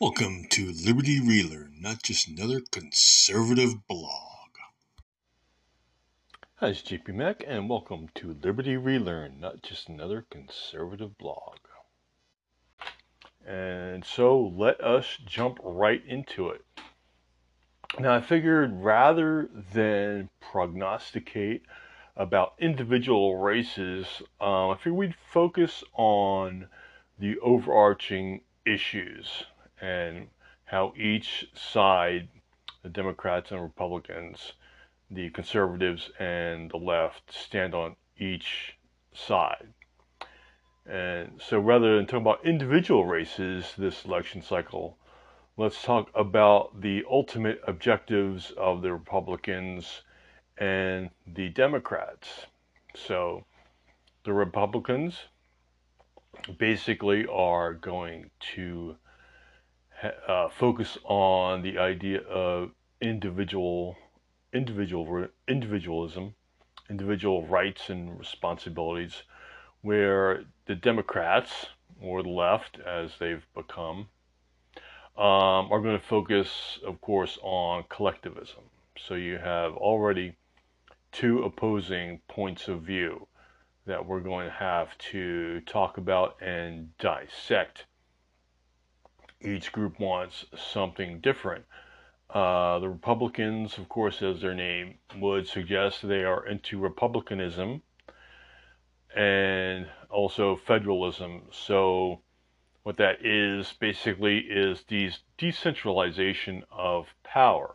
Welcome to Liberty Relearn, not just another conservative blog. Hi, it's JP Mac, and welcome to Liberty Relearn, not just another conservative blog. And so let us jump right into it. Now, I figured rather than prognosticate about individual races, um, I figured we'd focus on the overarching issues and how each side, the Democrats and Republicans, the conservatives and the left, stand on each side. And so rather than talk about individual races this election cycle, let's talk about the ultimate objectives of the Republicans and the Democrats. So the Republicans basically are going to uh, focus on the idea of individual individual individualism, individual rights and responsibilities, where the Democrats or the left, as they've become, um, are going to focus, of course, on collectivism. So you have already two opposing points of view that we're going to have to talk about and dissect each group wants something different. Uh, the Republicans, of course, as their name would suggest, they are into republicanism and also federalism. So, what that is basically is these decentralization of power,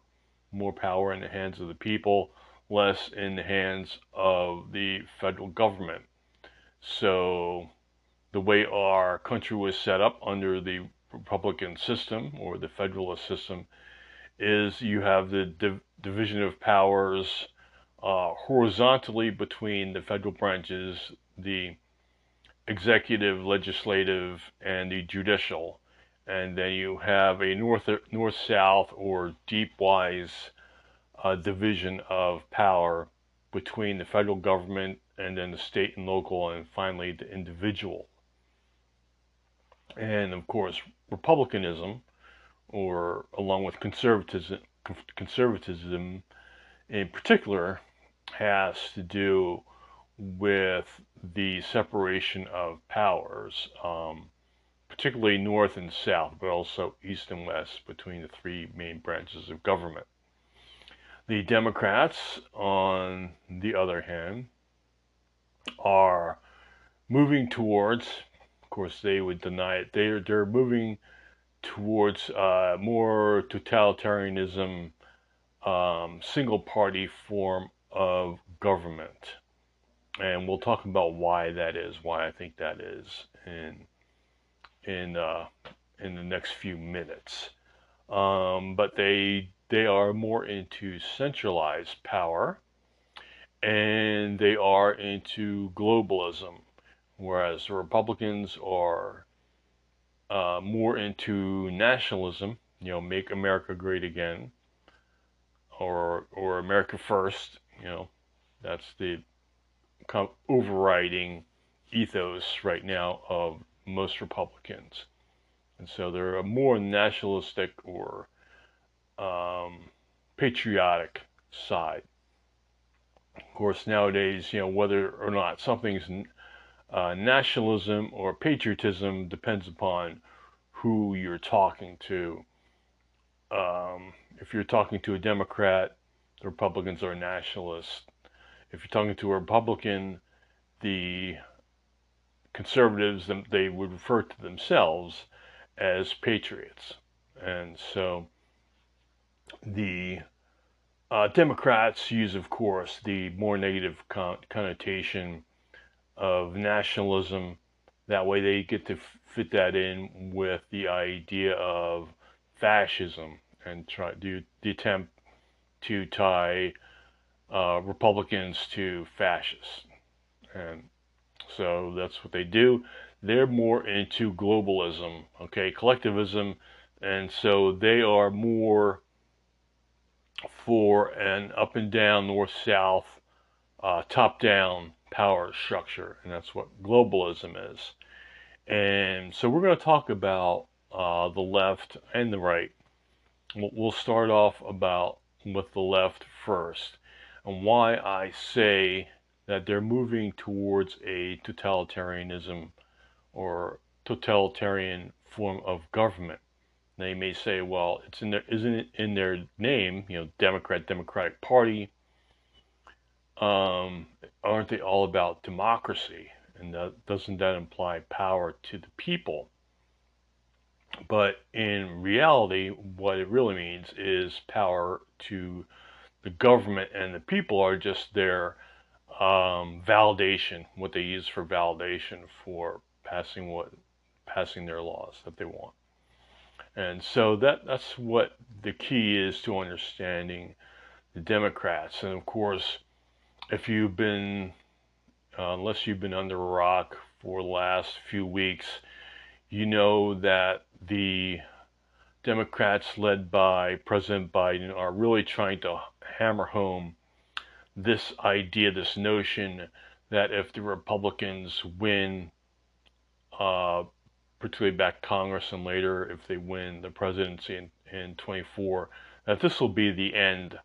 more power in the hands of the people, less in the hands of the federal government. So, the way our country was set up under the Republican system or the Federalist system is you have the div- division of powers uh, horizontally between the federal branches, the executive, legislative, and the judicial. And then you have a north north south or deep-wise uh, division of power between the federal government and then the state and local, and finally the individual. And of course, republicanism, or along with conservatism, conservatism in particular, has to do with the separation of powers, um, particularly north and south, but also east and west between the three main branches of government. The Democrats, on the other hand, are moving towards course, they would deny it. They're they're moving towards uh, more totalitarianism, um, single party form of government, and we'll talk about why that is, why I think that is in in uh, in the next few minutes. Um, but they they are more into centralized power, and they are into globalism whereas the Republicans are uh, more into nationalism, you know, make America great again, or or America first, you know, that's the kind of overriding ethos right now of most Republicans, and so they're a more nationalistic or um, patriotic side. Of course, nowadays, you know, whether or not something's uh, nationalism or patriotism depends upon who you're talking to. Um, if you're talking to a Democrat, the Republicans are nationalists. If you're talking to a Republican, the conservatives, they would refer to themselves as patriots. And so the uh, Democrats use, of course, the more negative con- connotation of nationalism. That way they get to fit that in with the idea of fascism and try do the attempt to tie uh, Republicans to fascists. And so that's what they do. They're more into globalism, okay, collectivism, and so they are more for an up and down, north south, uh, top down power structure, and that's what globalism is. And so we're going to talk about uh, the left and the right. We'll start off about with the left first, and why I say that they're moving towards a totalitarianism or totalitarian form of government. They may say, well, it's in their, isn't it in their name, you know, Democrat, Democratic Party. Um, aren't they all about democracy? And that, doesn't that imply power to the people? But in reality, what it really means is power to the government, and the people are just their um, validation, what they use for validation for passing what passing their laws that they want. And so that that's what the key is to understanding the Democrats. And of course, if you've been, uh, unless you've been under a rock for the last few weeks, you know that the Democrats, led by President Biden, are really trying to hammer home this idea, this notion that if the Republicans win, uh, particularly back Congress and later if they win the presidency in, in 24, that this will be the end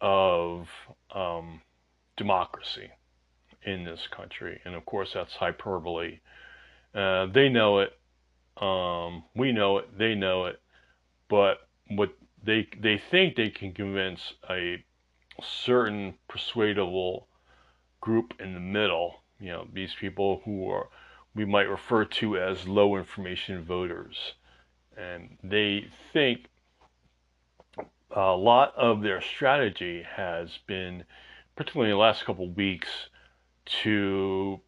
of um, democracy in this country. And of course, that's hyperbole. Uh, they know it. Um, we know it. They know it. But what they they think they can convince a certain persuadable group in the middle, you know, these people who are we might refer to as low information voters. And they think a lot of their strategy has been, particularly in the last couple of weeks, to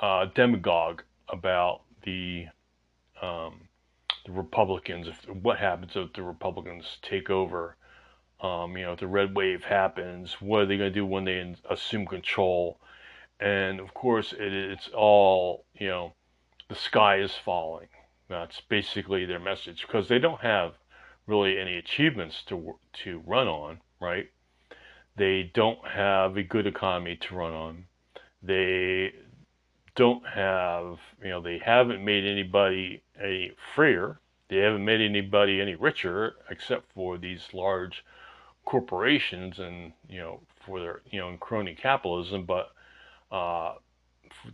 uh, demagogue about the um, the Republicans. If what happens if the Republicans take over um, you know, if the red wave happens, what are they going to do when they assume control? And of course, it, it's all, you know, the sky is falling. That's basically their message because they don't have really any achievements to to run on, right? They don't have a good economy to run on. They don't have, you know, they haven't made anybody any freer. They haven't made anybody any richer except for these large corporations and you know for their you know crony capitalism, but uh,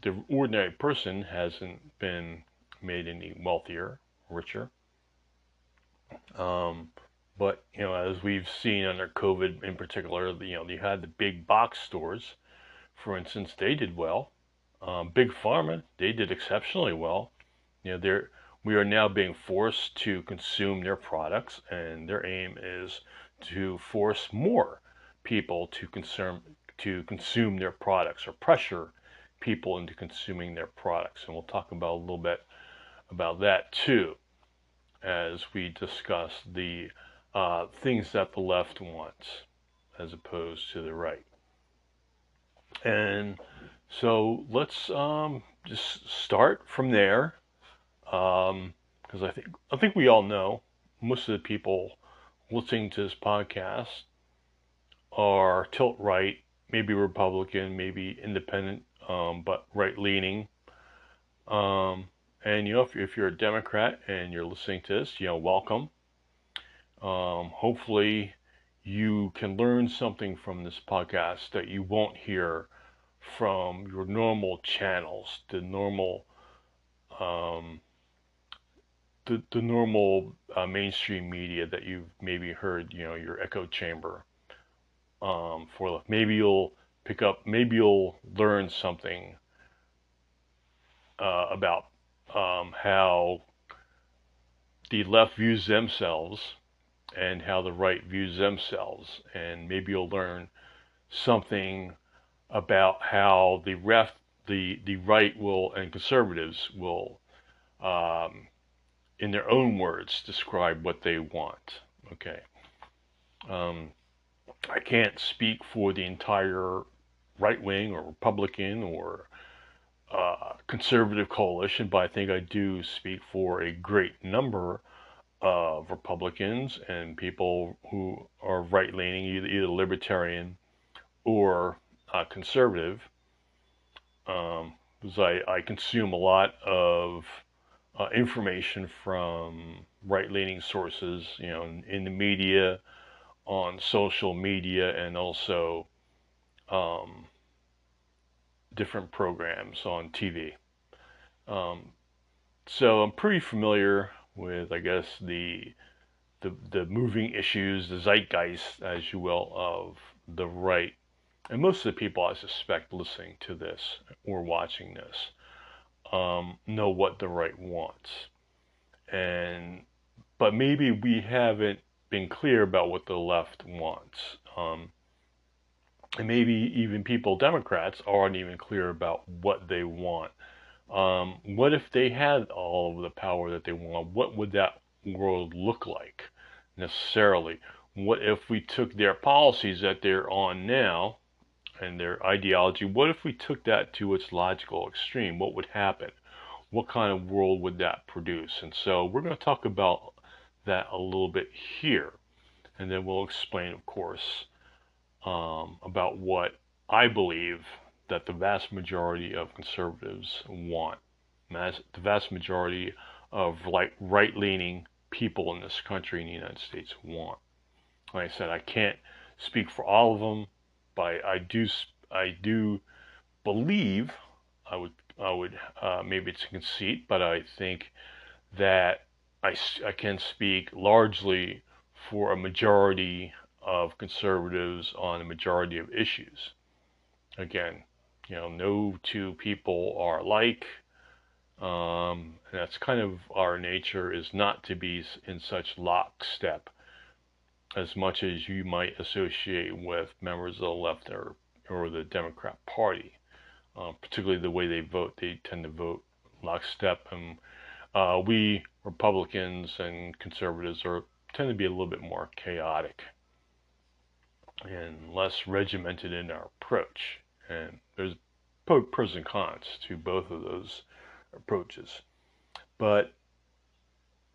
the ordinary person hasn't been made any wealthier, richer. Um, but you know, as we've seen under COVID in particular, you know, you had the big box stores, for instance, they did well. Um, big pharma, they did exceptionally well. You know, they're we are now being forced to consume their products, and their aim is to force more people to consume to consume their products or pressure people into consuming their products. And we'll talk about a little bit about that too as we discuss the uh, things that the left wants as opposed to the right. And so let's um, just start from there because um, I think I think we all know most of the people listening to this podcast are tilt right, maybe Republican, maybe independent, um, but right leaning. Um, and you know, if, if, you're a Democrat and you're listening to this, you know, welcome. Um, hopefully, you can learn something from this podcast that you won't hear from your normal channels, the normal um, the, the normal uh, mainstream media that you've maybe heard, you know, your echo chamber um, for. Maybe you'll pick up, maybe you'll learn something uh, about um, how the left views themselves and how the right views themselves. And maybe you'll learn something about how the ref, the, the right will and conservatives will um, in their own words, describe what they want. Okay. Um, I can't speak for the entire right wing or Republican or uh, conservative coalition, but I think I do speak for a great number of Republicans and people who are right leaning, either, either libertarian or uh, conservative. Um, because I, I consume a lot of uh, information from right-leaning sources, you know, in, in, the media, on social media, and also um, different programs on TV. Um, so I'm pretty familiar with, I guess, the the the moving issues, the zeitgeist, as you will, of the right, and most of the people I suspect listening to this or watching this um, know what the right wants, and but maybe we haven't been clear about what the left wants. Um, and maybe even people, Democrats, aren't even clear about what they want. Um, what if they had all of the power that they want? What would that world look like necessarily? What if we took their policies that they're on now and their ideology? What if we took that to its logical extreme? What would happen? What kind of world would that produce? And so we're going to talk about that a little bit here. And then we'll explain, of course, um, about what I believe that the vast majority of conservatives want. the vast majority of like right-leaning people in this country in the United States want. Like I said, I can't speak for all of them, but I, do I do believe I would I would uh, maybe it's a conceit, but I think that I, I can speak largely for a majority of conservatives on a majority of issues. Again, you know, no two people are alike. Um, that's kind of our nature is not to be in such lockstep as much as you might associate with members of the left or, or the Democrat Party. Uh, particularly the way they vote, they tend to vote lockstep. And uh, we Republicans and conservatives are tend to be a little bit more chaotic and less regimented in our approach. And there's pros and cons to both of those approaches. But,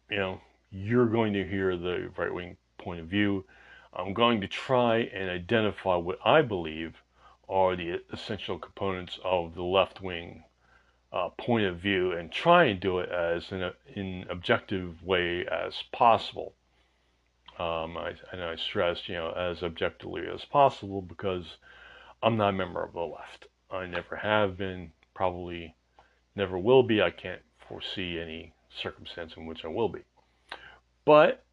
you know, you're going to hear the right wing point of view. I'm going to try and identify what I believe are the essential components of the left wing uh, point of view and try and do it as in an objective way as possible. Um, I, and I stress, you know, as objectively as possible because I'm not a member of the left. I never have been, probably never will be. I can't foresee any circumstance in which I will be. But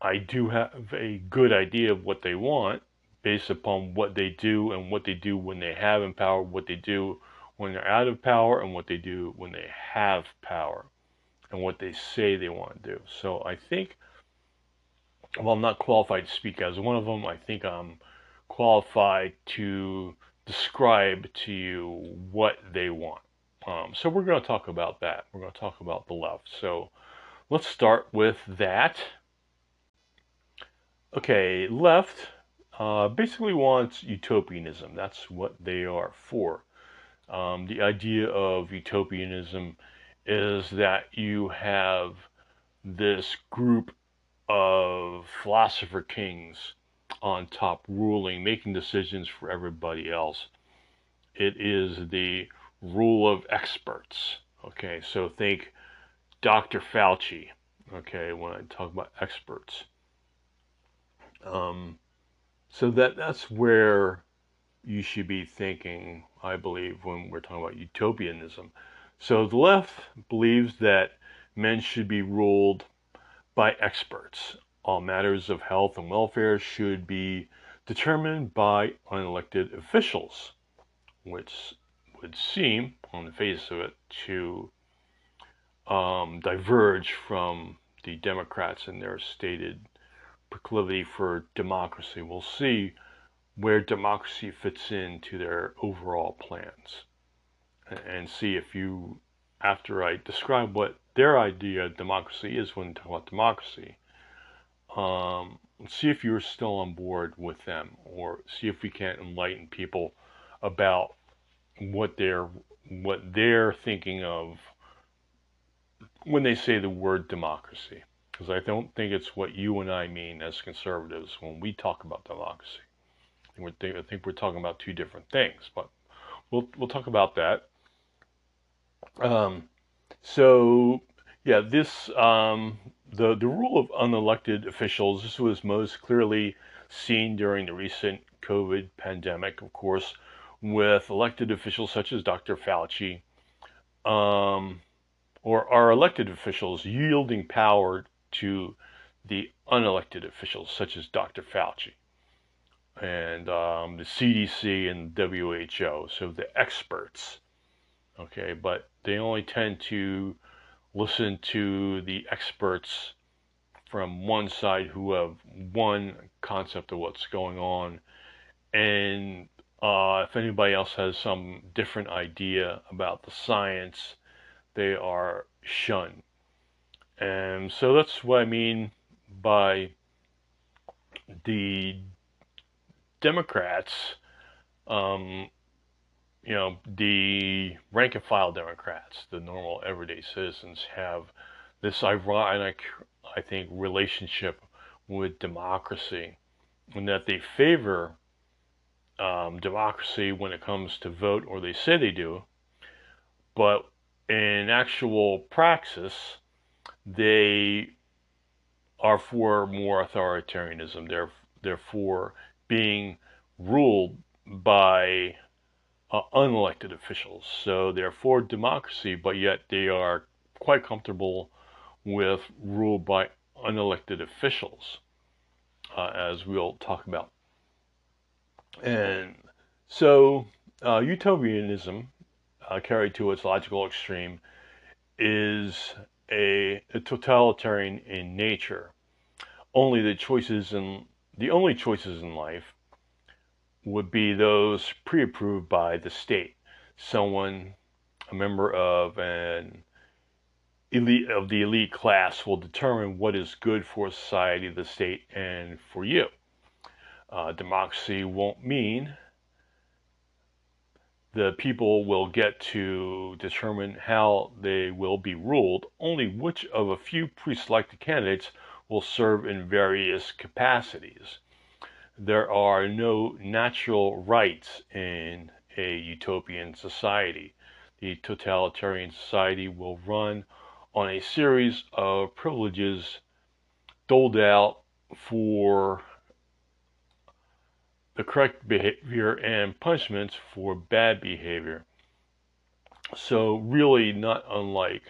I do have a good idea of what they want based upon what they do and what they do when they have in power, what they do when they're out of power, and what they do when they have power, and what they say they want to do. So I think well, I'm not qualified to speak as one of them. I think I'm qualified to describe to you what they want. Um, so we're going to talk about that. We're going to talk about the left. So let's start with that. Okay, left uh, basically wants utopianism. That's what they are for. Um, the idea of utopianism is that you have this group of philosopher kings on top ruling, making decisions for everybody else. It is the rule of experts. Okay, so think Dr. Fauci. Okay, when I talk about experts. Um, so that that's where you should be thinking, I believe, when we're talking about utopianism. So the left believes that men should be ruled by experts. All matters of health and welfare should be determined by unelected officials, which would seem, on the face of it, to um, diverge from the Democrats and their stated proclivity for democracy. We'll see where democracy fits into their overall plans and see if you, after I describe what their idea of democracy is when talk about democracy. Um, see if you're still on board with them, or see if we can't enlighten people about what they're what they're thinking of when they say the word democracy. Because I don't think it's what you and I mean as conservatives when we talk about democracy. I think, we're talking about two different things, but we'll we'll talk about that. Um, so yeah, this um, the the rule of unelected officials. This was most clearly seen during the recent COVID pandemic, of course, with elected officials such as Dr. Fauci, um, or our elected officials yielding power to the unelected officials such as Dr. Fauci and um, the CDC and WHO, so the experts. Okay, but they only tend to listen to the experts from one side who have one concept of what's going on. And uh, if anybody else has some different idea about the science, they are shunned. And so that's what I mean by the Democrats, um, you know, the rank and file Democrats, the normal everyday citizens, have this ironic, I think, relationship with democracy, and that they favor um, democracy when it comes to vote, or they say they do, but in actual praxis, they are for more authoritarianism. They're they're for being ruled by uh, unelected officials. So they're for democracy, but yet they are quite comfortable with rule by unelected officials, uh, as we'll talk about. And so uh, utopianism, uh, carried to its logical extreme, is a, a totalitarian in nature. Only the choices in the only choices in life would be those pre-approved by the state. Someone, a member of an elite of the elite class, will determine what is good for society, the state, and for you. Uh, democracy won't mean the people will get to determine how they will be ruled, only which of a few pre selected candidates will serve in various capacities. There are no natural rights in a utopian society. The totalitarian society will run on a series of privileges doled out for the correct behavior and punishments for bad behavior. So, really, not unlike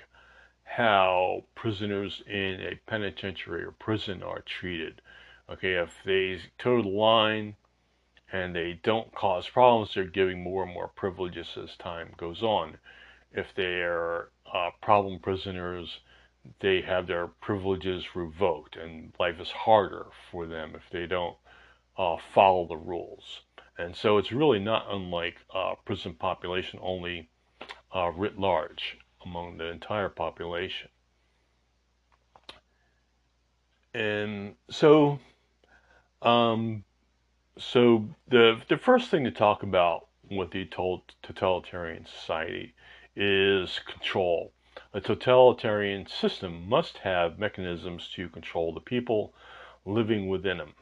how prisoners in a penitentiary or prison are treated. Okay, if they toe the line and they don't cause problems, they're giving more and more privileges as time goes on. If they are uh, problem prisoners, they have their privileges revoked, and life is harder for them if they don't uh, follow the rules. And so it's really not unlike uh, prison population, only uh, writ large among the entire population. And so, um, so the the first thing to talk about with the totalitarian society is control. A totalitarian system must have mechanisms to control the people living within them.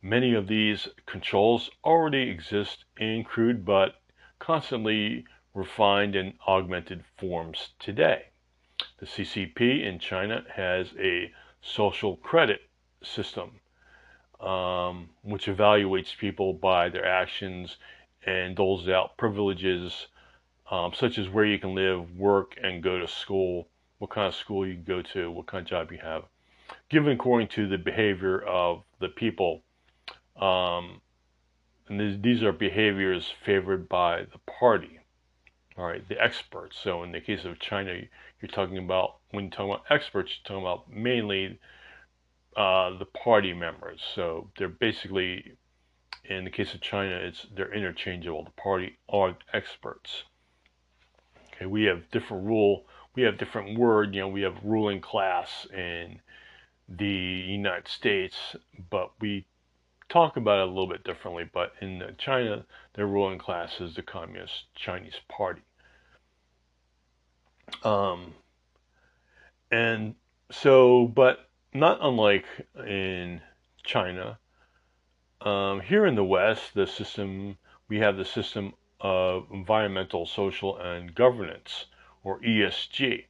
Many of these controls already exist in crude but constantly refined and augmented forms today. The CCP in China has a social credit system um, which evaluates people by their actions and doles out privileges um, such as where you can live, work, and go to school, what kind of school you go to, what kind of job you have, given according to the behavior of the people um, and these are behaviors favored by the party, all right, the experts. So in the case of China, you're talking about, when you're talking about experts, you're talking about mainly uh, the party members. So they're basically, in the case of China, it's they're interchangeable. The party are experts. Okay, we have different rule. We have different word. You know, we have ruling class in the United States, but we talk about it a little bit differently, but in China, their ruling class is the Communist Chinese Party. Um, and so, but not unlike in China, um, here in the West, the system, we have the system of environmental, social, and governance, or ESG.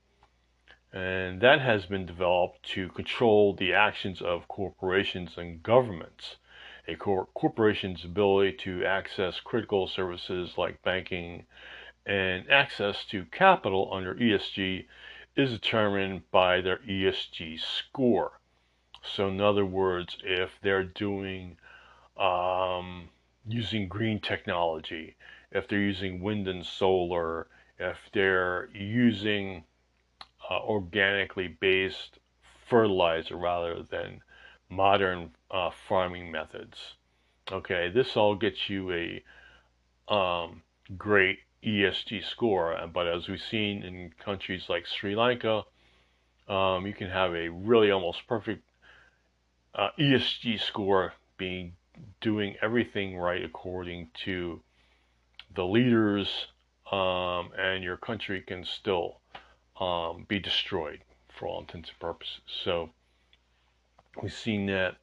And that has been developed to control the actions of corporations and governments. A cor- corporation's ability to access critical services like banking and access to capital under ESG is determined by their ESG score. So, in other words, if they're doing um, using green technology, if they're using wind and solar, if they're using uh, organically based fertilizer rather than modern uh, farming methods. Okay, this all gets you a um, great ESG score, but as we've seen in countries like Sri Lanka, um, you can have a really almost perfect uh, ESG score being doing everything right according to the leaders, um, and your country can still um, be destroyed for all intents and purposes. So we've seen that,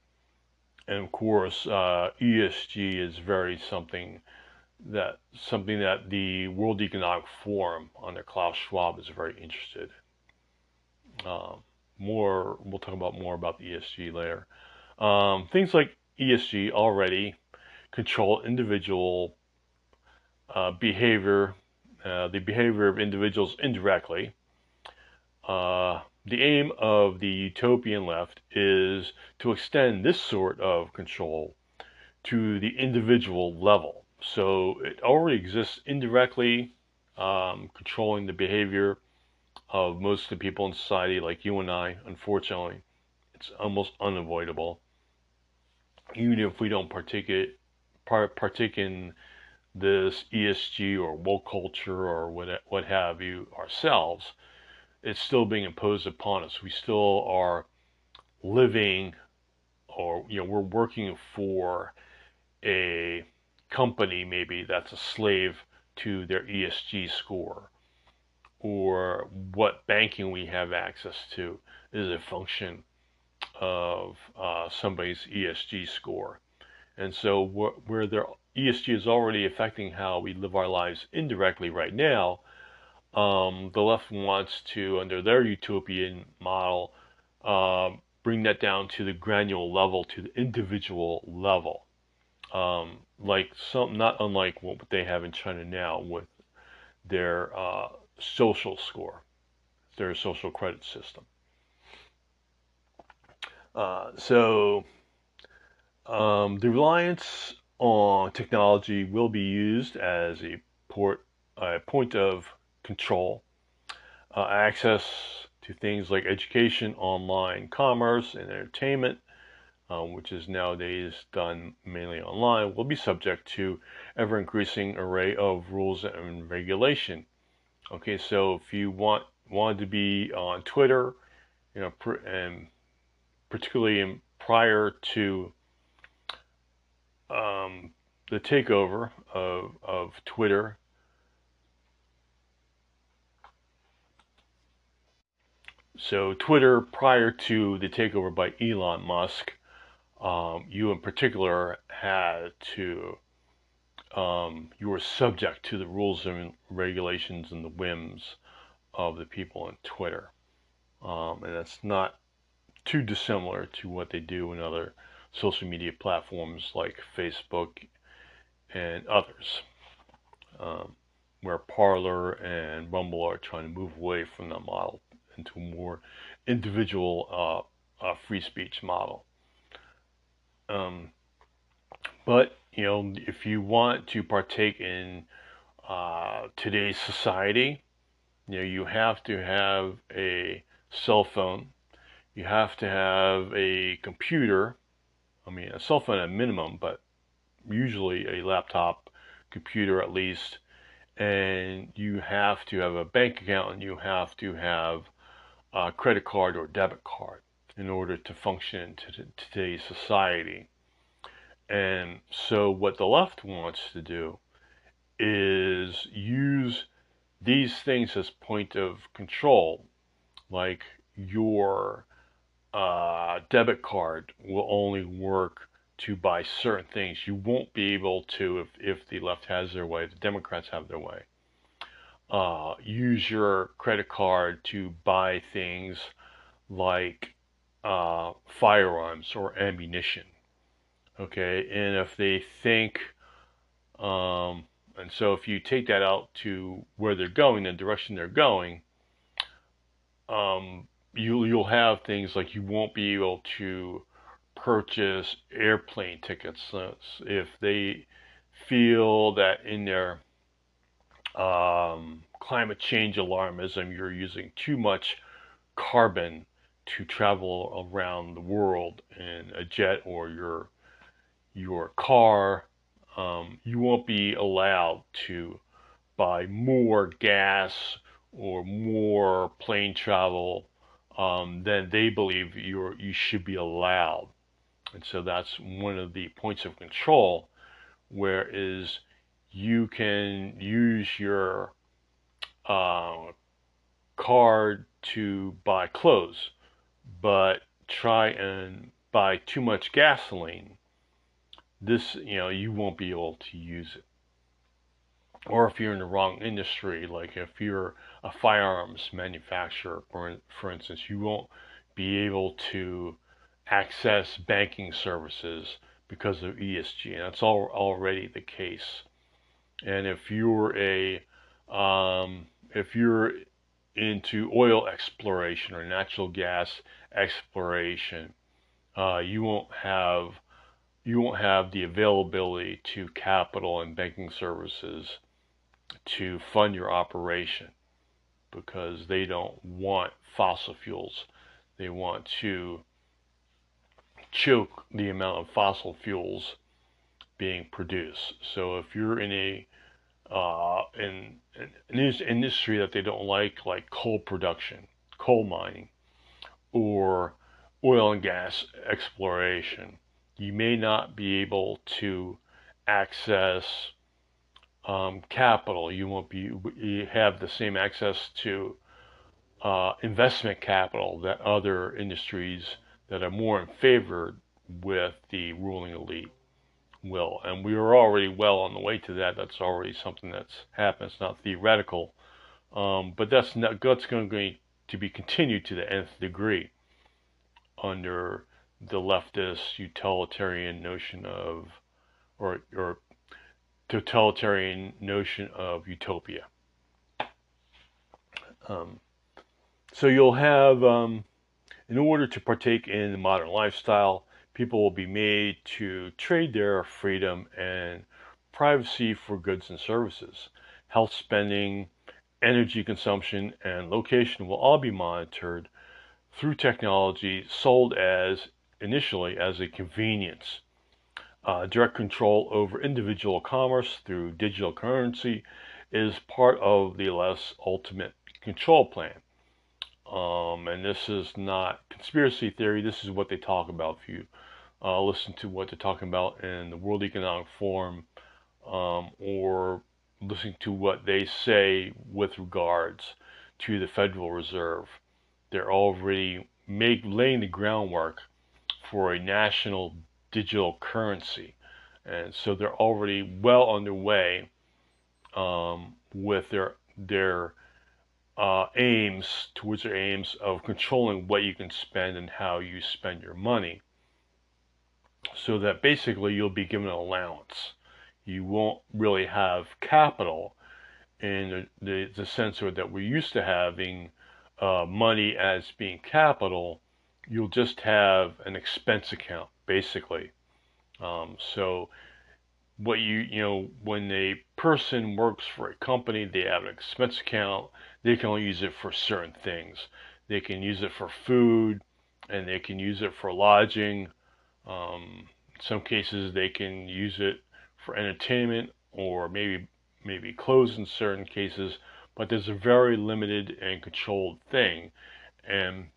and of course, uh, ESG is very something that something that the World Economic Forum under Klaus Schwab is very interested. In. Um, more, we'll talk about more about the ESG later. Um, things like ESG already control individual uh, behavior, uh, the behavior of individuals indirectly. Uh, the aim of the utopian left is to extend this sort of control to the individual level. So it already exists indirectly, um, controlling the behavior of most of the people in society, like you and I. Unfortunately, it's almost unavoidable even if we don't partake it, partake in this ESG or woke culture or what what have you ourselves, it's still being imposed upon us. We still are living, or you know, we're working for a company maybe that's a slave to their ESG score, or what banking we have access to is a function of uh, somebody's ESG score. And so, where their ESG is already affecting how we live our lives indirectly right now, um, the left wants to, under their utopian model, uh, bring that down to the granular level, to the individual level. Um, like some, not unlike what they have in China now with their uh, social score, their social credit system. Uh, so um, the reliance on technology will be used as a port, a point of control, uh, access to things like education, online commerce, and entertainment, um, which is nowadays done mainly online, will be subject to ever increasing array of rules and regulation. Okay, so if you want wanted to be on Twitter, you know, and particularly in, prior to um, the takeover of, of Twitter. So, Twitter, prior to the takeover by Elon Musk, um, you in particular had to, um, you were subject to the rules and regulations and the whims of the people on Twitter. Um, and that's not too dissimilar to what they do in other social media platforms like Facebook and others, um, where Parler and Rumble are trying to move away from that model into a more individual uh, uh, free speech model. Um, but you know, if you want to partake in uh, today's society, you know, you have to have a cell phone you have to have a computer. I mean, a cell phone at minimum, but usually a laptop computer at least. And you have to have a bank account and you have to have a credit card or debit card in order to function in today's society. And so, what the left wants to do is use these things as point of control, like your uh, debit card will only work to buy certain things. You won't be able to if, if the left has their way, the Democrats have their way. uh, use your credit card to buy things like uh, firearms or ammunition. Okay, and if they think, um, and so if you take that out to where they're going, the direction they're going, um, you you'll have things like you won't be able to purchase airplane tickets if they feel that in their um, climate change alarmism you're using too much carbon to travel around the world in a jet or your your car, um, you won't be allowed to buy more gas or more plane travel um, than they believe you you should be allowed. And so that's one of the points of control, where is you can use your uh, card to buy clothes, but try and buy too much gasoline. This, you know, you won't be able to use it. Or if you're in the wrong industry, like if you're a firearms manufacturer, for, for instance, you won't be able to access banking services because of ESG, and that's all, already the case. And if you're a um, if you're into oil exploration or natural gas exploration, uh, you won't have you won't have the availability to capital and banking services to fund your operation because they don't want fossil fuels. They want to choke the amount of fossil fuels being produced. So if you're in a uh, in, in an industry that they don't like, like coal production, coal mining, or oil and gas exploration, you may not be able to access um, capital. You won't be you have the same access to uh, investment capital that other industries that are more in favor with the ruling elite will. And we are already well on the way to that. That's already something that's happened. It's not theoretical, um, but that's not that's going to be continued to the nth degree under the leftist utilitarian notion of, or or totalitarian notion of utopia. Um, so you'll have, um, in order to partake in the modern lifestyle, people will be made to trade their freedom and privacy for goods and services. Health spending, energy consumption, and location will all be monitored through technology sold as initially as a convenience. Uh, direct control over individual commerce through digital currency is part of the less ultimate control plan. Um, and this is not conspiracy theory. This is what they talk about. If you uh, listen to what they're talking about in the World Economic Forum um, or listening to what they say with regards to the Federal Reserve. They're already make, laying the groundwork for a national digital currency. And so they're already well underway um, with their their uh, aims towards their aims of controlling what you can spend and how you spend your money so that basically you'll be given an allowance. You won't really have capital in the, the, the sense that we're used to having uh, money as being capital. You'll just have an expense account, basically. Um, so what you you know when a person works for a company they have an expense account they can only use it for certain things they can use it for food and they can use it for lodging um, some cases, they can use it for entertainment or maybe maybe clothes in certain cases, but there's a very limited and controlled thing. And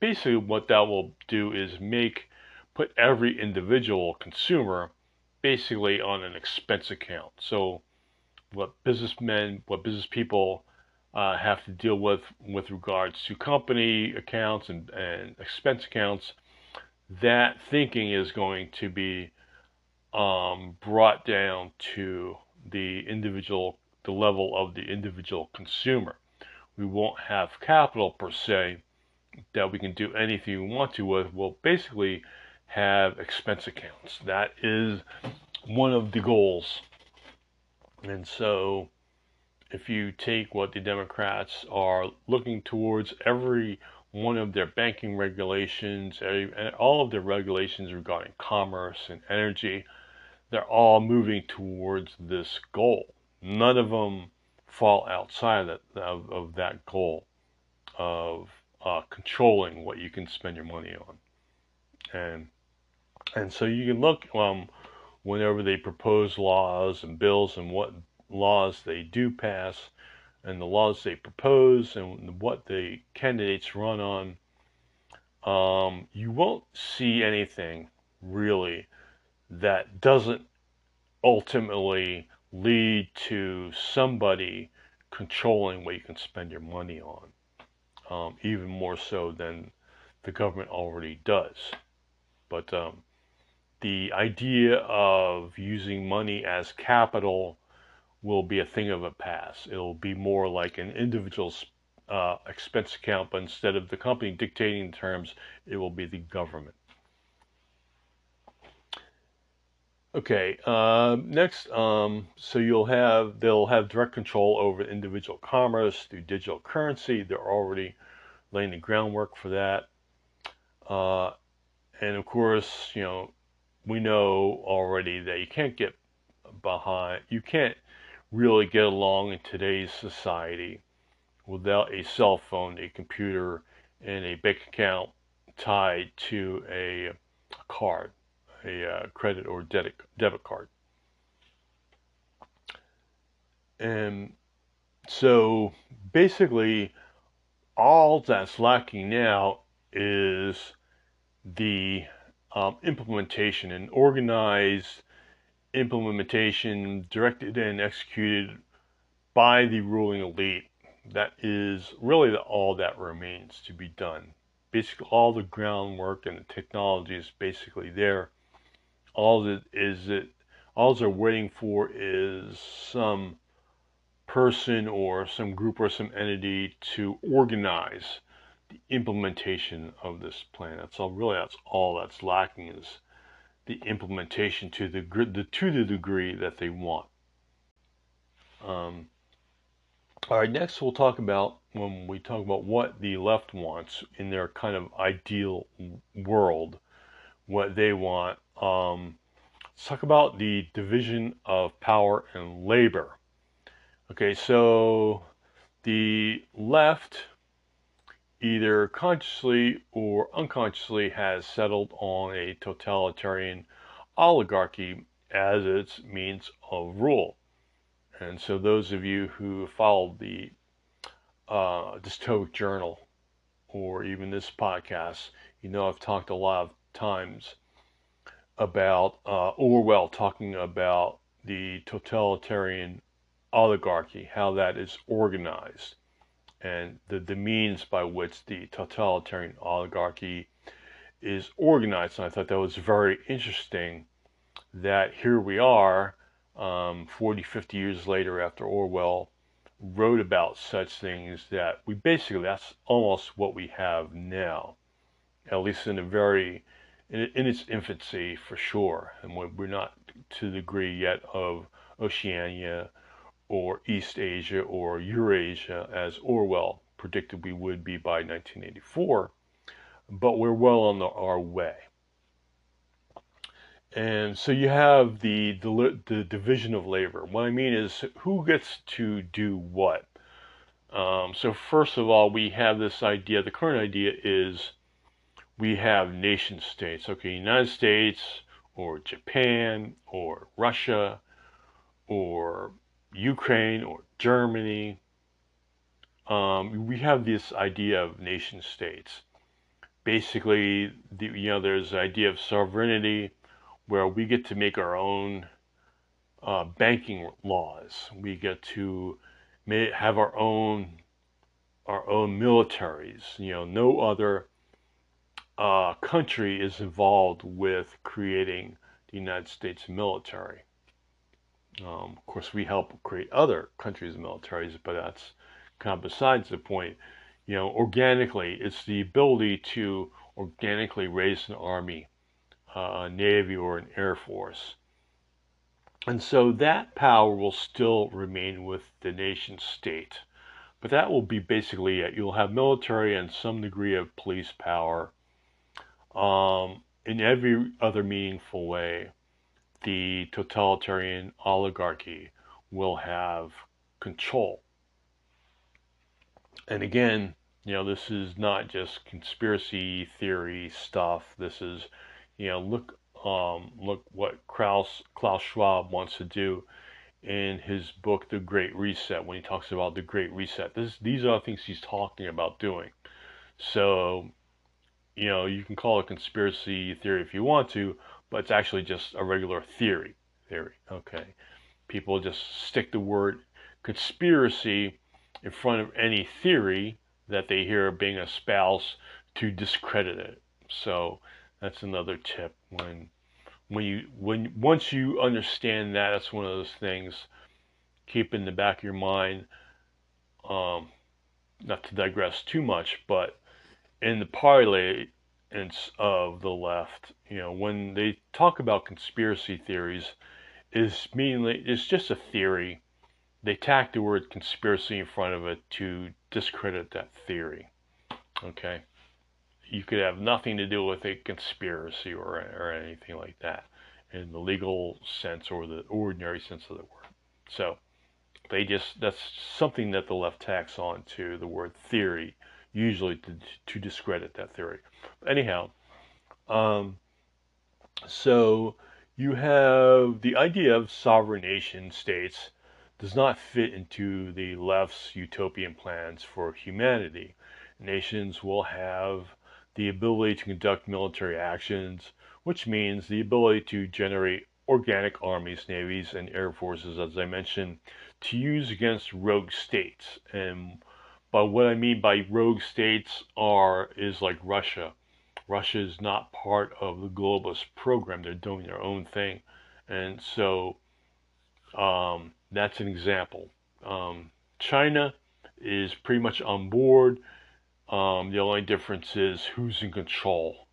basically, what that will do is make put every individual consumer basically on an expense account. So, what businessmen, what business people uh, have to deal with with regards to company accounts and, and expense accounts that thinking is going to be um, brought down to the individual the level of the individual consumer. We won't have capital per se that we can do anything we want to with. We'll basically have expense accounts. That is one of the goals. And so, if you take what the Democrats are looking towards, every one of their banking regulations, all of their regulations regarding commerce and energy, they're all moving towards this goal. None of them fall outside of, of, of that goal of uh, controlling what you can spend your money on. And and so you can look um, whenever they propose laws and bills and what laws they do pass and the laws they propose and what the candidates run on, um, you won't see anything really that doesn't ultimately lead to somebody controlling what you can spend your money on, um, even more so than the government already does. But um, the idea of using money as capital will be a thing of a past. It'll be more like an individual's uh, expense account, but instead of the company dictating the terms, it will be the government. Okay, uh, next, um, so you'll have, they'll have direct control over individual commerce through digital currency. They're already laying the groundwork for that. Uh, and of course, you know, we know already that you can't get behind, you can't really get along in today's society without a cell phone, a computer, and a bank account tied to a card, a uh, credit or debit, debit card. And so basically, all that's lacking now is the um, implementation and organized implementation directed and executed by the ruling elite. That is really the, all that remains to be done. Basically, all the groundwork and the technology is basically there. All that is it, all they're waiting for is some person or some group or some entity to organize the implementation of this plan. That's all. Really, that's all that's lacking is the implementation to the, the to the degree that they want. Um, all right, next we'll talk about when we talk about what the left wants in their kind of ideal world, what they want. Um, let's talk about the division of power and labor. Okay, so the left either consciously or unconsciously has settled on a totalitarian oligarchy as its means of rule. And so, those of you who followed the uh, Dystopic Journal or even this podcast, you know I've talked a lot of times about uh, Orwell talking about the totalitarian oligarchy, how that is organized and the, the means by which the totalitarian oligarchy is organized. And I thought that was very interesting that here we are, um, 40, 50 years later after Orwell wrote about such things, that we basically, that's almost what we have now, at least in a very, in, in its infancy for sure. And we're not to the degree yet of Oceania or Eastasia or Eurasia as Orwell predicted we would be by 1984, but we're well on the, our way. And so you have the, the, the division of labor. What I mean is who gets to do what. Um, so first of all, we have this idea. The current idea is we have nation states. Okay, United States or Japan or Russia or Ukraine or Germany. Um, we have this idea of nation states. Basically, the, you know, there's the idea of sovereignty where we get to make our own uh, banking laws. We get to may, have our own our own militaries. You know, no other uh, country is involved with creating the United States military Um, of course, we help create other countries' militaries, but that's kind of besides the point. You know, organically, it's the ability to organically raise an army, uh, a navy, or an air force. And so that power will still remain with the nation state. But that will be basically it. You'll have military and some degree of police power. Um, in every other meaningful way, the totalitarian oligarchy will have control. And again, you know, this is not just conspiracy theory stuff. This is, you know, look, um, look what Klaus Klaus Schwab wants to do in his book, The Great Reset, when he talks about the Great Reset. This, these are things he's talking about doing. So, you know, you can call it conspiracy theory if you want to, but it's actually just a regular theory. Theory, okay. People just stick the word conspiracy in front of any theory that they hear being espoused to discredit it. So that's another tip when when you when once you understand that that's one of those things keep in the back of your mind um, not to digress too much but in the of the left you know when they talk about conspiracy theories is mainly it's just a theory they tack the word conspiracy in front of it to discredit that theory okay you could have nothing to do with a conspiracy or, or anything like that in the legal sense or the ordinary sense of the word. So they just that's something that the left tacks on to the word theory, usually to, to discredit that theory. Anyhow, um, so you have the idea of sovereign nation states does not fit into the left's utopian plans for humanity. Nations will have the ability to conduct military actions, which means the ability to generate organic armies, navies, and air forces, as I mentioned, to use against rogue states. And but what I mean by rogue states are is like Russia. Russia is not part of the globalist program. They're doing their own thing, and so um, that's an example. Um, China is pretty much on board. Um, the only difference is who's in control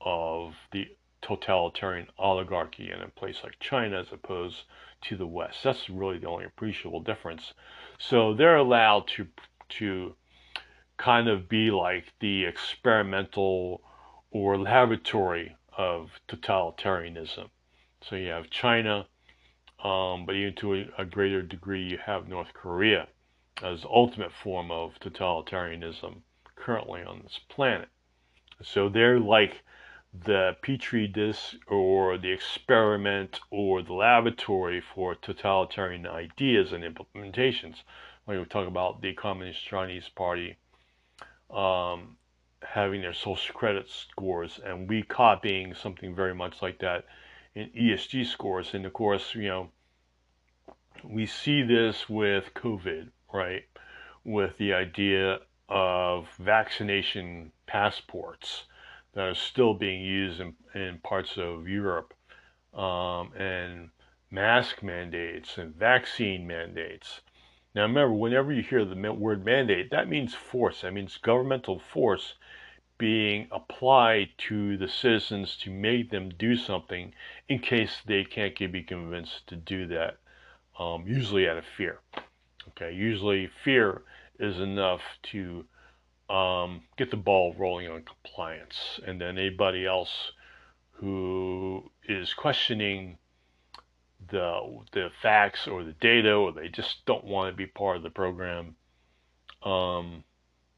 of the totalitarian oligarchy in a place like China as opposed to the West. That's really the only appreciable difference. So they're allowed to to kind of be like the experimental or laboratory of totalitarianism. So you have China, um, but even to a, a, greater degree, you have North Korea as ultimate form of totalitarianism currently on this planet. So they're like the petri dish or the experiment or the laboratory for totalitarian ideas and implementations. When we talk about the Communist Chinese Party um, having their social credit scores and we copying something very much like that in ESG scores. And of course, you know, we see this with COVID, right? With the idea of vaccination passports that are still being used in, in parts of Europe, um, and mask mandates and vaccine mandates. Now, remember, whenever you hear the word mandate, that means force. That means governmental force being applied to the citizens to make them do something in case they can't be convinced to do that, um, usually out of fear. Okay, usually fear is enough to um, get the ball rolling on compliance. And then anybody else who is questioning the the facts or the data, or they just don't want to be part of the program, um,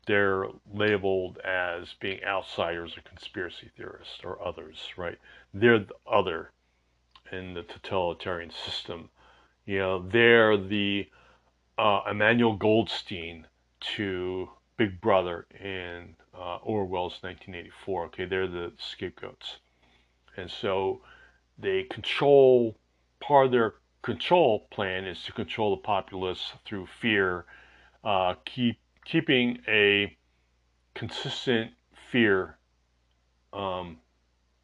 they're labeled as being outsiders or conspiracy theorists or others, right? They're the other in the totalitarian system. You know, they're the uh, Emmanuel Goldstein to Big Brother in uh, Orwell's 1984. Okay, they're the scapegoats, and so they control. Part of their control plan is to control the populace through fear, uh, keep keeping a consistent fear, um,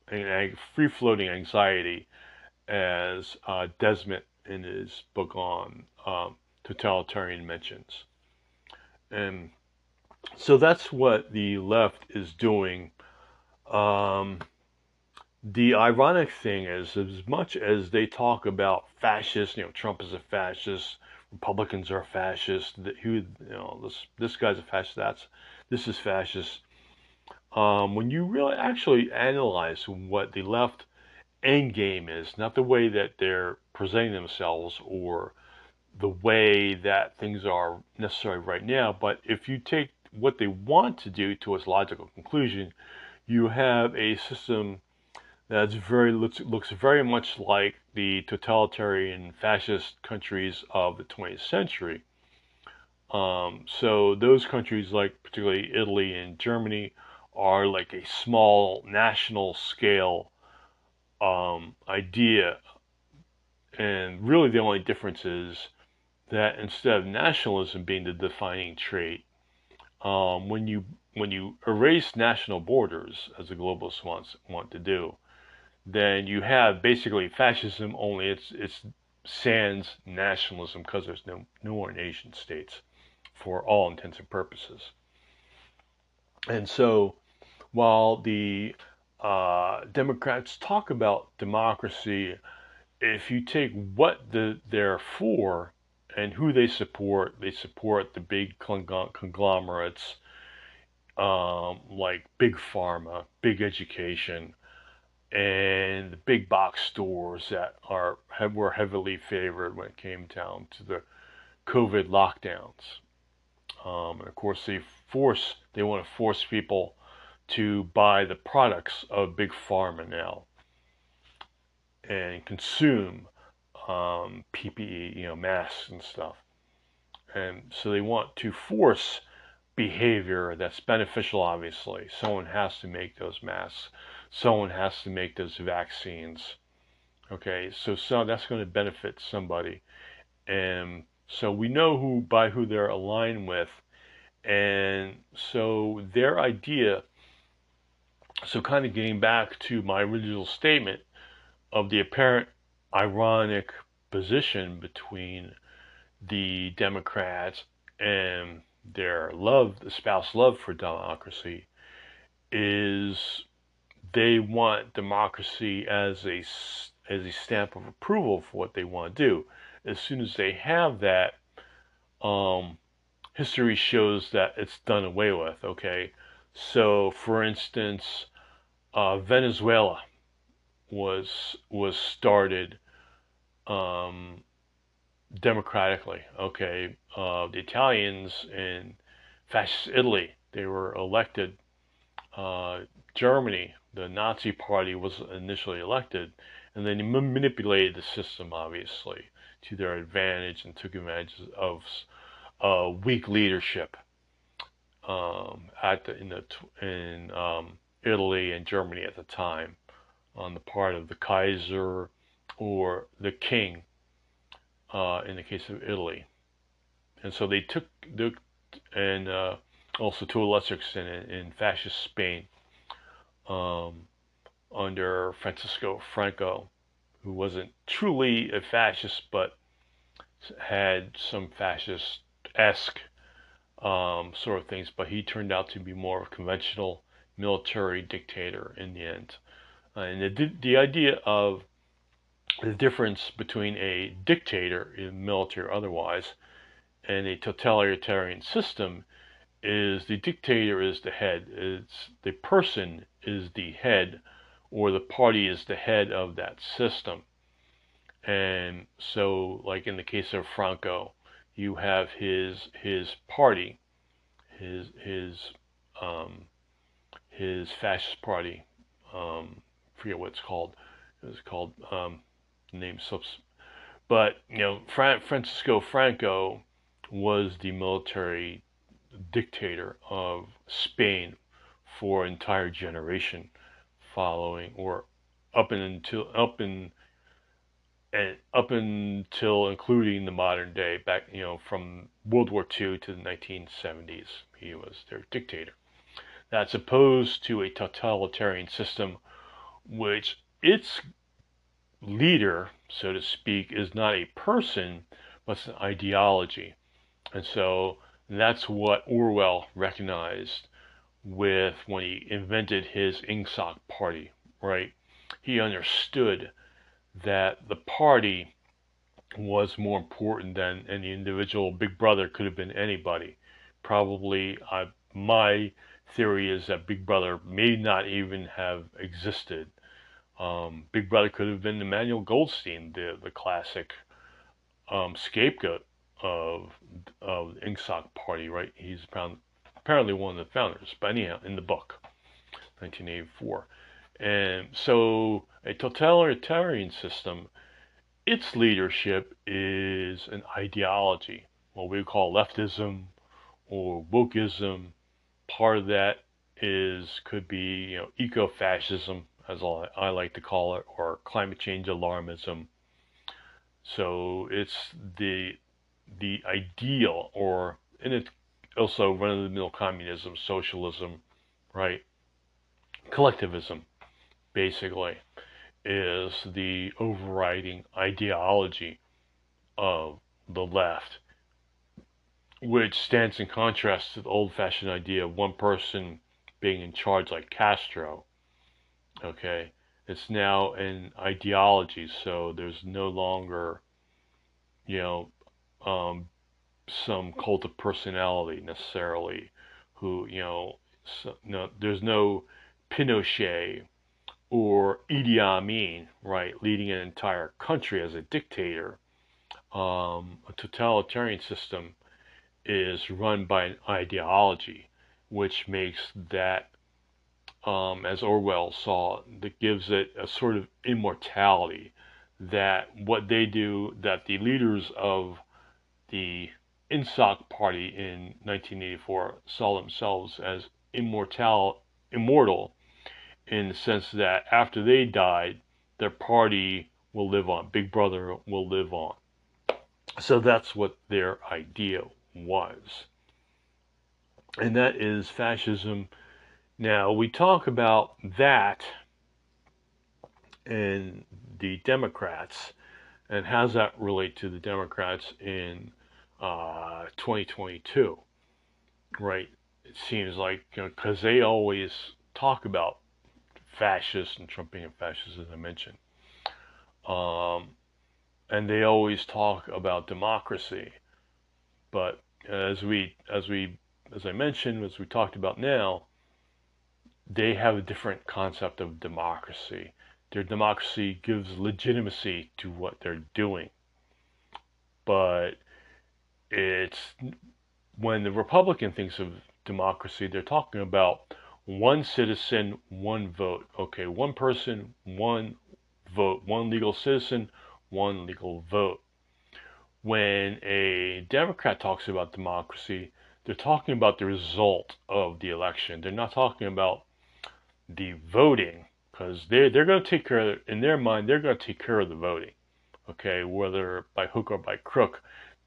and free floating anxiety, as uh, Desmet in his book on um, totalitarian mentions. And so that's what the left is doing. Um, the ironic thing is, as much as they talk about fascists, you know, Trump is a fascist, Republicans are fascist, that who, you know, this this guy's a fascist, that's this is fascist. Um, when you really actually analyze what the left end game is, not the way that they're presenting themselves or the way that things are necessary right now, but if you take what they want to do to its logical conclusion, you have a system that's very looks, looks very much like the totalitarian fascist countries of the 20th century. Um, so those countries, like particularly Italy and Germany, are like a small national scale um, idea, and really the only difference is that instead of nationalism being the defining trait, um, when you when you erase national borders, as the globalists wants, want to do, then you have basically fascism. Only it's it's sans nationalism because there's no no more nation states for all intents and purposes. And so, while the uh, Democrats talk about democracy, if you take what the, they're for and who they support, they support the big conglomerates um, like big pharma, big education, and the big box stores that are were heavily favored when it came down to the COVID lockdowns. Um, and of course, they force they want to force people to buy the products of big pharma now and consume um, PPE, you know, masks and stuff. And so they want to force behavior that's beneficial, obviously. Someone has to make those masks, someone has to make those vaccines. Okay, so, so that's going to benefit somebody. And so we know who by who they're aligned with. And so their idea, so kind of getting back to my original statement of the apparent ironic position between the Democrats and their love, the spouse love for democracy, is they want democracy as a as a stamp of approval for what they want to do. As soon as they have that, um, history shows that it's done away with. Okay, so for instance, uh, Venezuela was was started um, democratically. Okay, uh, the Italians in fascist Italy they were elected. Uh, Germany, the Nazi Party was initially elected, and then they manipulated the system obviously to their advantage and took advantage of uh, weak leadership um, at the, in the in um, Italy and Germany at the time on the part of the Kaiser or the king uh, in the case of Italy. And so they took, the, and uh, also to a lesser extent in, in fascist Spain um, under Francisco Franco, who wasn't truly a fascist but had some fascist esque um, sort of things, but he turned out to be more of a conventional military dictator in the end. Uh, and the, the idea of the difference between a dictator, in military or otherwise, and a totalitarian system is the dictator is the head. It's the person is the head, or the party is the head of that system. And so, like in the case of Franco, you have his his party, his his um, his fascist party. Um, forget what it's called. It's called um, name slips. But you know, Fra- Francisco Franco was the military dictator of Spain for an entire generation, following or up until up in and up until including the modern day, back you know from World War II to the 1970s, he was their dictator. That's opposed to a totalitarian system, which its leader, so to speak, is not a person, but an ideology. And so that's what Orwell recognized with when he invented his Ingsoc party, right? He understood that the party was more important than any individual. Big Brother could have been anybody. Probably, uh, my theory is that Big Brother may not even have existed. Um, Big Brother could have been Emmanuel Goldstein, the the classic um, scapegoat of of the Ingsoc Party, right? He's apparently one of the founders, but anyhow, in the book, 1984. And so, a totalitarian system, its leadership is an ideology, what we call leftism or wokeism. Part of that is could be you know eco-fascism, as I like to call it, or climate change alarmism. So it's the the ideal, or and it's also run-of-the-mill communism, socialism, right? Collectivism, basically, is the overriding ideology of the left, which stands in contrast to the old-fashioned idea of one person being in charge, like Castro. Okay, it's now an ideology, so there's no longer, you know, um, some cult of personality necessarily who, you know, so, no, there's no Pinochet or Idi Amin, right, leading an entire country as a dictator. Um, a totalitarian system is run by an ideology, which makes that, um, as Orwell saw, that gives it a sort of immortality. That what they do, that the leaders of the Ingsoc Party in 1984 saw themselves as immortal, immortal in the sense that after they died, their party will live on. Big Brother will live on. So that's what their idea was. And that is fascism. Now, we talk about that and the Democrats, and how does that relate to the Democrats in uh, 2022, right? It seems like because you know, they always talk about fascists and Trump being a fascist, as I mentioned, um, and they always talk about democracy. But as we, as we, as I mentioned, as we talked about now, they have a different concept of democracy. Their democracy gives legitimacy to what they're doing, but it's when the Republican thinks of democracy, they're talking about one citizen, one vote. Okay, one person, one vote, one legal citizen, one legal vote. When a Democrat talks about democracy, they're talking about the result of the election. They're not talking about the voting because they're, they're going to take care of, in their mind, they're going to take care of the voting. Okay, whether by hook or by crook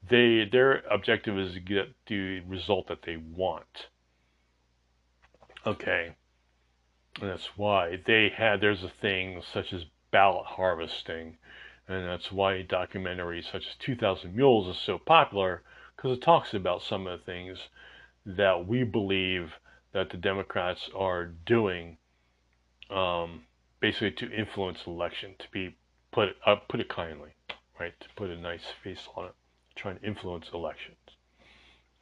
they their objective is to get the result that they want. Okay. And that's why they had there's a thing such as ballot harvesting, and that's why documentaries such as 2000 Mules is so popular because it talks about some of the things that we believe that the Democrats are doing, um, basically to influence election. To be put uh, put it kindly, right? To put a nice face on it trying to influence elections.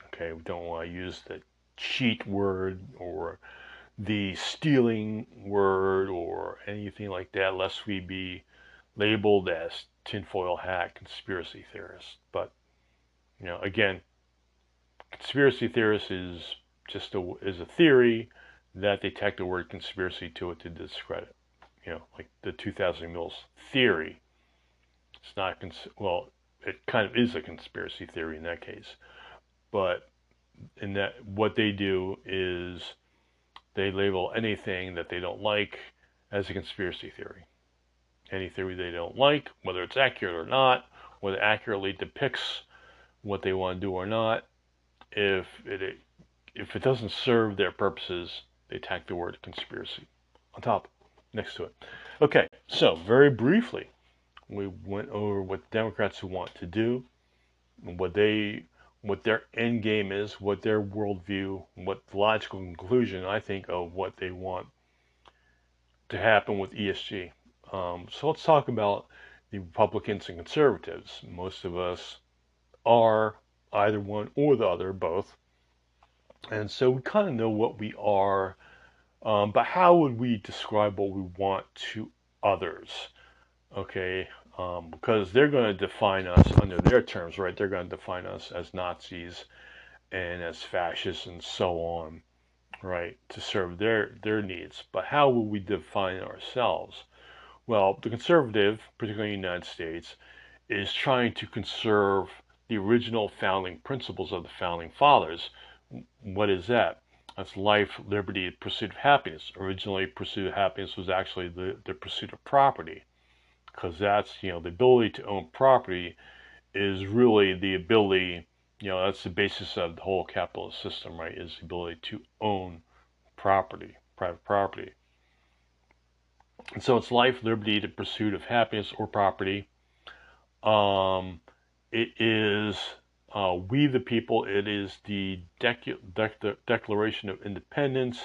Okay, we don't want to use the cheat word or the stealing word or anything like that, lest we be labeled as tinfoil hat conspiracy theorists. But you know, again, conspiracy theorist is just a is a theory that they tack the word conspiracy to it to discredit. You know, like the 2000 Mules theory. It's not cons- well it kind of is a conspiracy theory in that case. But in that, what they do is they label anything that they don't like as a conspiracy theory. Any theory they don't like, whether it's accurate or not, whether it accurately depicts what they want to do or not, if it if it doesn't serve their purposes, they tack the word conspiracy on top, next to it. Okay, so very briefly, We went over what Democrats want to do, what they, what their end game is, what their worldview, what the logical conclusion I think of what they want to happen with ESG. Um, so let's talk about the Republicans and conservatives. Most of us are either one or the other, both. And so we kind of know what we are, um, but how would we describe what we want to others? Okay, um, because they're going to define us under their terms, right? They're going to define us as Nazis and as fascists and so on, right, to serve their their needs. But how will we define ourselves? Well, the conservative, particularly in the United States, is trying to conserve the original founding principles of the founding fathers. What is that? That's life, liberty, pursuit of happiness. Originally, pursuit of happiness was actually the, the pursuit of property, because that's, you know, the ability to own property is really the ability, you know, that's the basis of the whole capitalist system, right? Is the ability to own property, private property. And so it's life, liberty, the pursuit of happiness or property. Um, it is uh, we the people. It is the Decu- De- Declaration of Independence.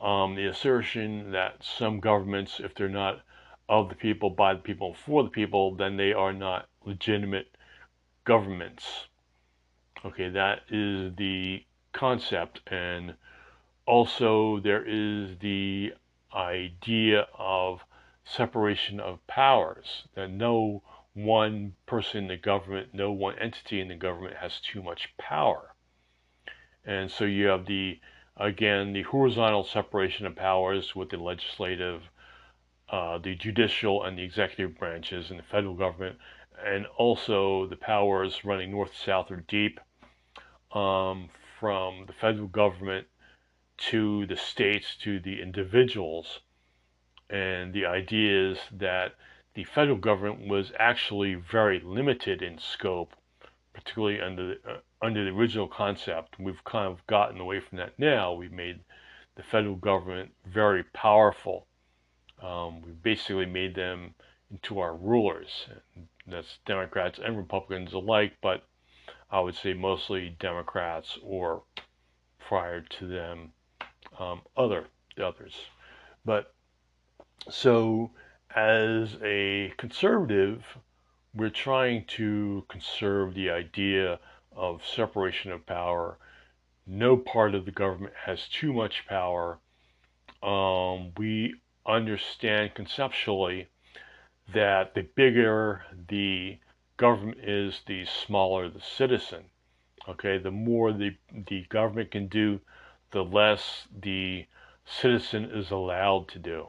Um, the assertion that some governments, if they're not of the people, by the people, for the people, then they are not legitimate governments. Okay, that is the concept. And also, there is the idea of separation of powers, that no one person in the government, no one entity in the government has too much power. And so you have the, again, the horizontal separation of powers with the legislative, uh, the judicial, and the executive branches in the federal government, and also the powers running north, south, or deep um, from the federal government to the states, to the individuals. And the idea is that the federal government was actually very limited in scope, particularly under the, uh, under the original concept. We've kind of gotten away from that now. We've made the federal government very powerful. Um, we basically made them into our rulers. And that's Democrats and Republicans alike, but I would say mostly Democrats or prior to them um, other the others. But so as a conservative, we're trying to conserve the idea of separation of power. No part of the government has too much power. Um, we understand conceptually that the bigger the government is, the smaller the citizen. Okay, the more the the government can do, the less the citizen is allowed to do.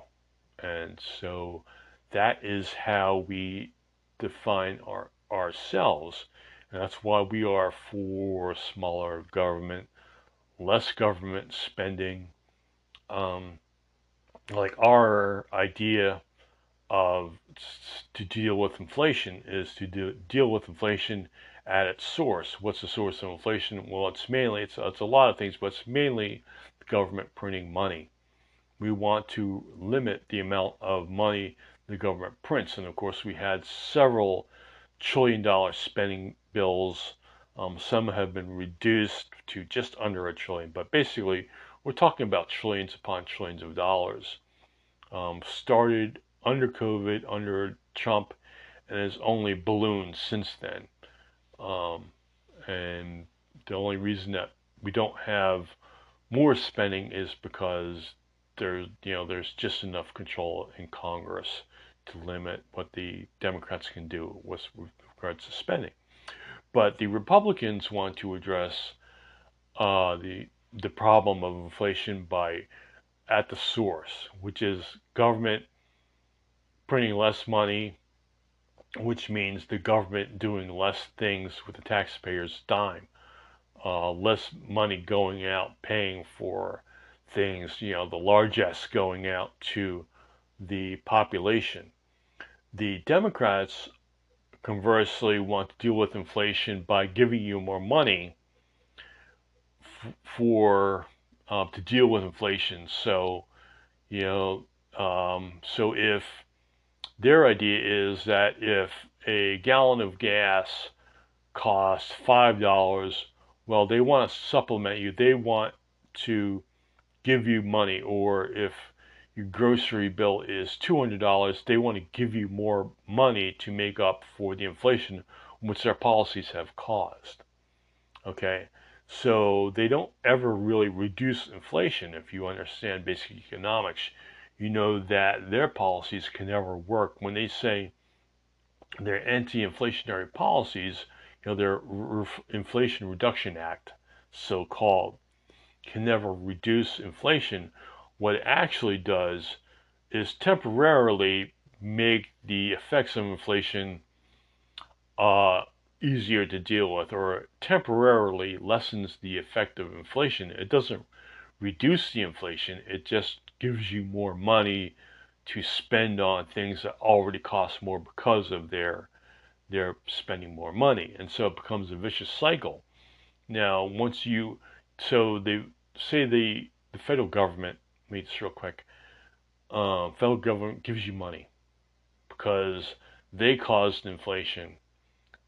And so that is how we define our, ourselves. And that's why we are for smaller government, less government spending. Um, like our idea of to deal with inflation is to do, deal with inflation at its source. What's the source of inflation? Well, it's mainly it's it's a lot of things, but it's mainly the government printing money. We want to limit the amount of money the government prints, and of course, we had several trillion dollar spending bills. Um, some have been reduced to just under a trillion, but basically, we're talking about trillions upon trillions of dollars. Um, started under COVID, under Trump, and has only ballooned since then. Um, and the only reason that we don't have more spending is because there's you know there's just enough control in Congress to limit what the Democrats can do with regards to spending. But the Republicans want to address uh, the the problem of inflation by at the source, which is government printing less money which means the government doing less things with the taxpayer's dime, uh, less money going out paying for things, you know, the largesse going out to the population. The Democrats, conversely, want to deal with inflation by giving you more money for uh, to deal with inflation. So, you know, um, so if their idea is that if a gallon of gas costs $5, well, they want to supplement you. They want to give you money. Or if your grocery bill is $200, they want to give you more money to make up for the inflation which their policies have caused. Okay? So they don't ever really reduce inflation. If you understand basic economics, you know that their policies can never work. When they say their anti-inflationary policies, you know, their Inflation Reduction Act, so-called, can never reduce inflation. What it actually does is temporarily make the effects of inflation uh, easier to deal with or temporarily lessens the effect of inflation. It doesn't reduce the inflation, it just gives you more money to spend on things that already cost more because of their they're spending more money. And so it becomes a vicious cycle. Now once you so they say the the federal government let me this real quick uh, federal government gives you money because they caused inflation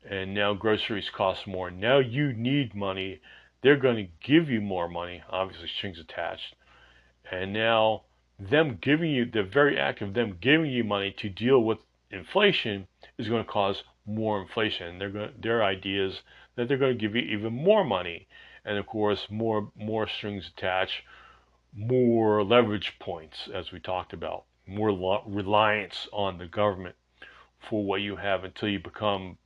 and now groceries cost more. Now you need money. They're going to give you more money. Obviously strings attached. And now them giving you the very act of them giving you money to deal with inflation is going to cause more inflation. They're going their ideas that they're going to give you even more money, and of course more more strings attached, more leverage points as we talked about, more lo- reliance on the government for what you have until you become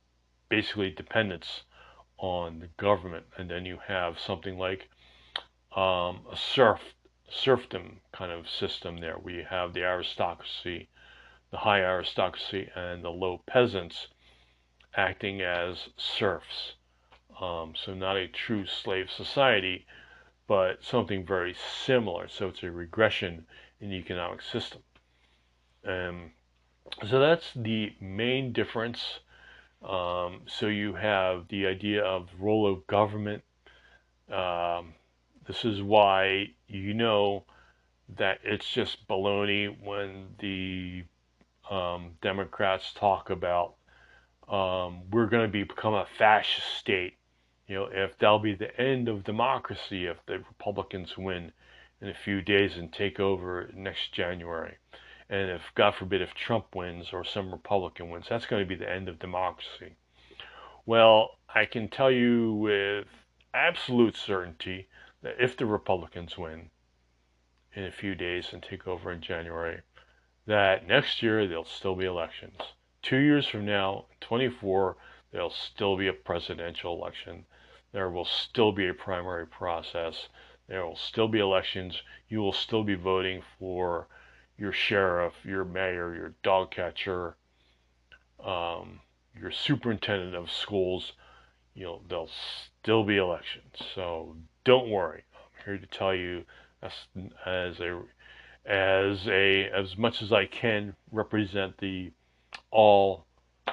basically dependence on the government, and then you have something like um, a serf serfdom kind of system there. We have the aristocracy, the high aristocracy, and the low peasants acting as serfs. Um, so, not a true slave society, but something very similar. So, it's a regression in the economic system. Um, so, that's the main difference. Um, so, you have the idea of the role of government. Um, this is why you know that it's just baloney when the um, Democrats talk about um, we're going to be become a fascist state. You know, if that'll be the end of democracy if the Republicans win in a few days and take over next January. And if, God forbid, if Trump wins or some Republican wins, that's going to be the end of democracy. Well, I can tell you with absolute certainty that if the Republicans win in a few days and take over in January, that next year there'll still be elections. Two years from now, 24, there'll still be a presidential election. There will still be a primary process. There will still be elections. You will still be voting for your sheriff, your mayor, your dog catcher, um, your superintendent of schools. You know, there'll still be elections. So don't worry. I'm here to tell you as, as a as a as much as I can represent the all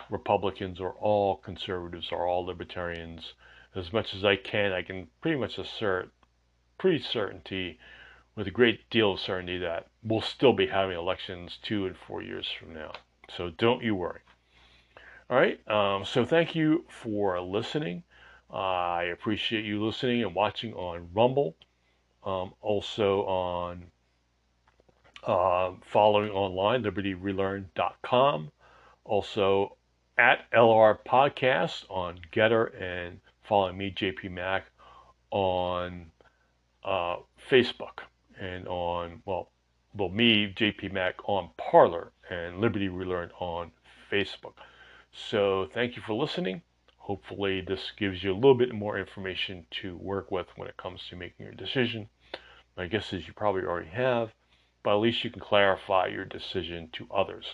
Republicans or all conservatives or all libertarians as much as I can. I can pretty much assert pretty certainty with a great deal of certainty that we'll still be having elections two and four years from now. So don't you worry. All right. Um, so thank you for listening. Uh, I appreciate you listening and watching on Rumble, um, also on uh, following online, libertyrelearn.com, also at LR Podcast on GETTR, and following me, JP Mac, on uh, Facebook and on, well, well, me, JP Mac, on Parler, and Liberty Relearn on Facebook. So thank you for listening. Hopefully, this gives you a little bit more information to work with when it comes to making your decision. My guess is you probably already have, but at least you can clarify your decision to others.